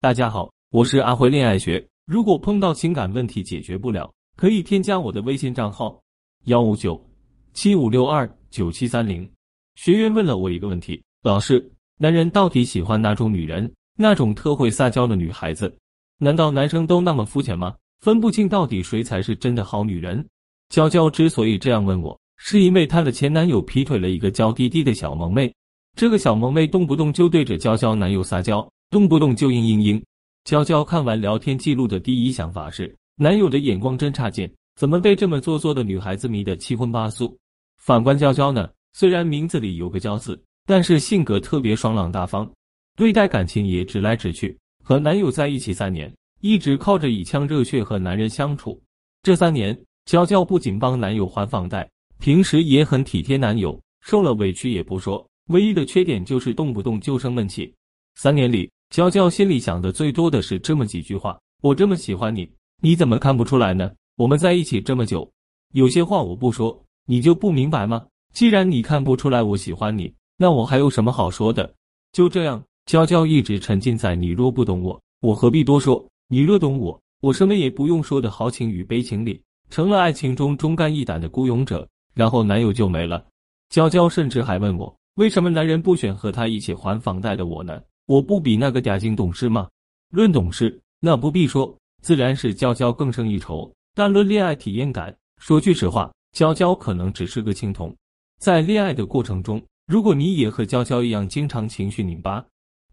大家好，我是阿辉恋爱学。如果碰到情感问题解决不了，可以添加我的微信账号幺五九七五六二九七三零。学员问了我一个问题：老师，男人到底喜欢哪种女人？那种特会撒娇的女孩子？难道男生都那么肤浅吗？分不清到底谁才是真的好女人？娇娇之所以这样问我，是因为她的前男友劈腿了一个娇滴滴的小萌妹。这个小萌妹动不动就对着娇娇男友撒娇，动不动就嘤嘤嘤。娇娇看完聊天记录的第一想法是：男友的眼光真差劲，怎么被这么做作的女孩子迷得七荤八素？反观娇娇呢，虽然名字里有个娇字，但是性格特别爽朗大方，对待感情也直来直去。和男友在一起三年，一直靠着一腔热血和男人相处。这三年，娇娇不仅帮男友还房贷，平时也很体贴男友，受了委屈也不说。唯一的缺点就是动不动就生闷气。三年里，娇娇心里想的最多的是这么几句话：我这么喜欢你，你怎么看不出来呢？我们在一起这么久，有些话我不说，你就不明白吗？既然你看不出来我喜欢你，那我还有什么好说的？就这样，娇娇一直沉浸在“你若不懂我，我何必多说；你若懂我，我什么也不用说”的豪情与悲情里，成了爱情中忠肝义胆的孤勇者。然后男友就没了。娇娇甚至还问我。为什么男人不选和他一起还房贷的我呢？我不比那个贾静懂事吗？论懂事，那不必说，自然是娇娇更胜一筹。但论恋爱体验感，说句实话，娇娇可能只是个青铜。在恋爱的过程中，如果你也和娇娇一样，经常情绪拧巴，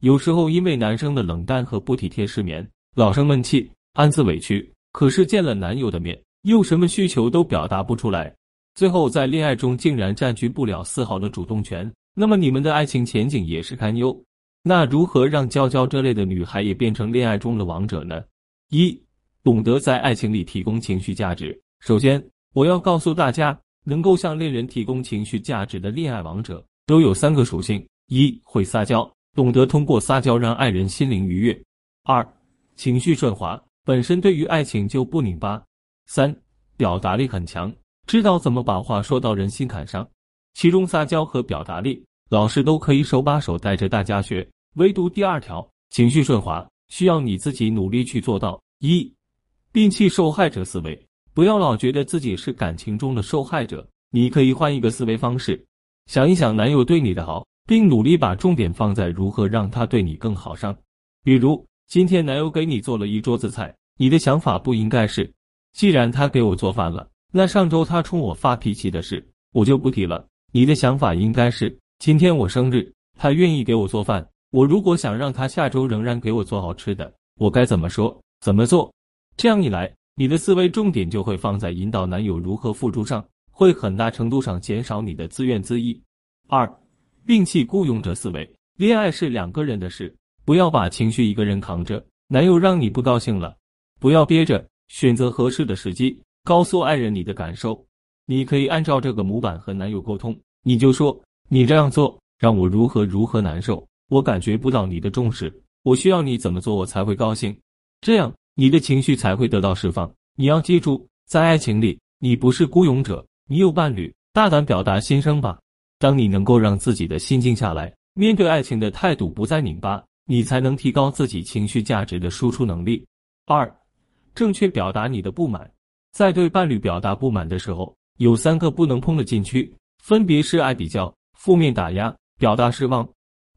有时候因为男生的冷淡和不体贴失眠，老生闷气，暗自委屈，可是见了男友的面，又什么需求都表达不出来，最后在恋爱中竟然占据不了丝毫的主动权。那么你们的爱情前景也是堪忧。那如何让娇娇这类的女孩也变成恋爱中的王者呢？一，懂得在爱情里提供情绪价值。首先，我要告诉大家，能够向恋人提供情绪价值的恋爱王者，都有三个属性：一，会撒娇，懂得通过撒娇让爱人心灵愉悦；二，情绪顺滑，本身对于爱情就不拧巴；三，表达力很强，知道怎么把话说到人心坎上。其中撒娇和表达力，老师都可以手把手带着大家学。唯独第二条，情绪顺滑，需要你自己努力去做到。一，摒弃受害者思维，不要老觉得自己是感情中的受害者。你可以换一个思维方式，想一想男友对你的好，并努力把重点放在如何让他对你更好上。比如，今天男友给你做了一桌子菜，你的想法不应该是，既然他给我做饭了，那上周他冲我发脾气的事，我就不提了。你的想法应该是：今天我生日，他愿意给我做饭。我如果想让他下周仍然给我做好吃的，我该怎么说、怎么做？这样一来，你的思维重点就会放在引导男友如何付出上，会很大程度上减少你的自怨自艾。二，摒弃雇佣者思维。恋爱是两个人的事，不要把情绪一个人扛着。男友让你不高兴了，不要憋着，选择合适的时机，告诉爱人你的感受。你可以按照这个模板和男友沟通。你就说你这样做让我如何如何难受，我感觉不到你的重视，我需要你怎么做我才会高兴，这样你的情绪才会得到释放。你要记住，在爱情里，你不是孤勇者，你有伴侣，大胆表达心声吧。当你能够让自己的心静下来，面对爱情的态度不再拧巴，你才能提高自己情绪价值的输出能力。二，正确表达你的不满，在对伴侣表达不满的时候，有三个不能碰的禁区。分别是爱比较、负面打压、表达失望。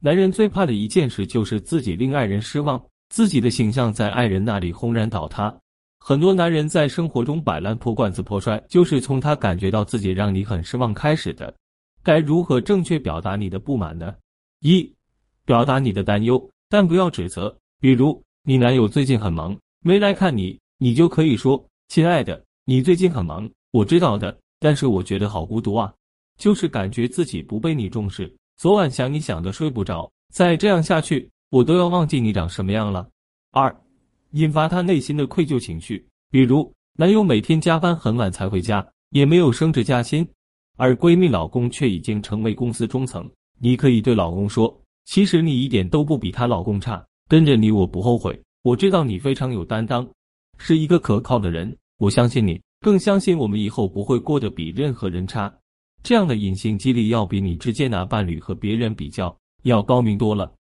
男人最怕的一件事就是自己令爱人失望，自己的形象在爱人那里轰然倒塌。很多男人在生活中摆烂、破罐子破摔，就是从他感觉到自己让你很失望开始的。该如何正确表达你的不满呢？一、表达你的担忧，但不要指责。比如你男友最近很忙，没来看你，你就可以说：“亲爱的，你最近很忙，我知道的，但是我觉得好孤独啊。”就是感觉自己不被你重视，昨晚想你想的睡不着，再这样下去，我都要忘记你长什么样了。二，引发他内心的愧疚情绪，比如男友每天加班很晚才回家，也没有升职加薪，而闺蜜老公却已经成为公司中层。你可以对老公说，其实你一点都不比她老公差，跟着你我不后悔。我知道你非常有担当，是一个可靠的人，我相信你，更相信我们以后不会过得比任何人差。这样的隐性激励要比你直接拿伴侣和别人比较要高明多了。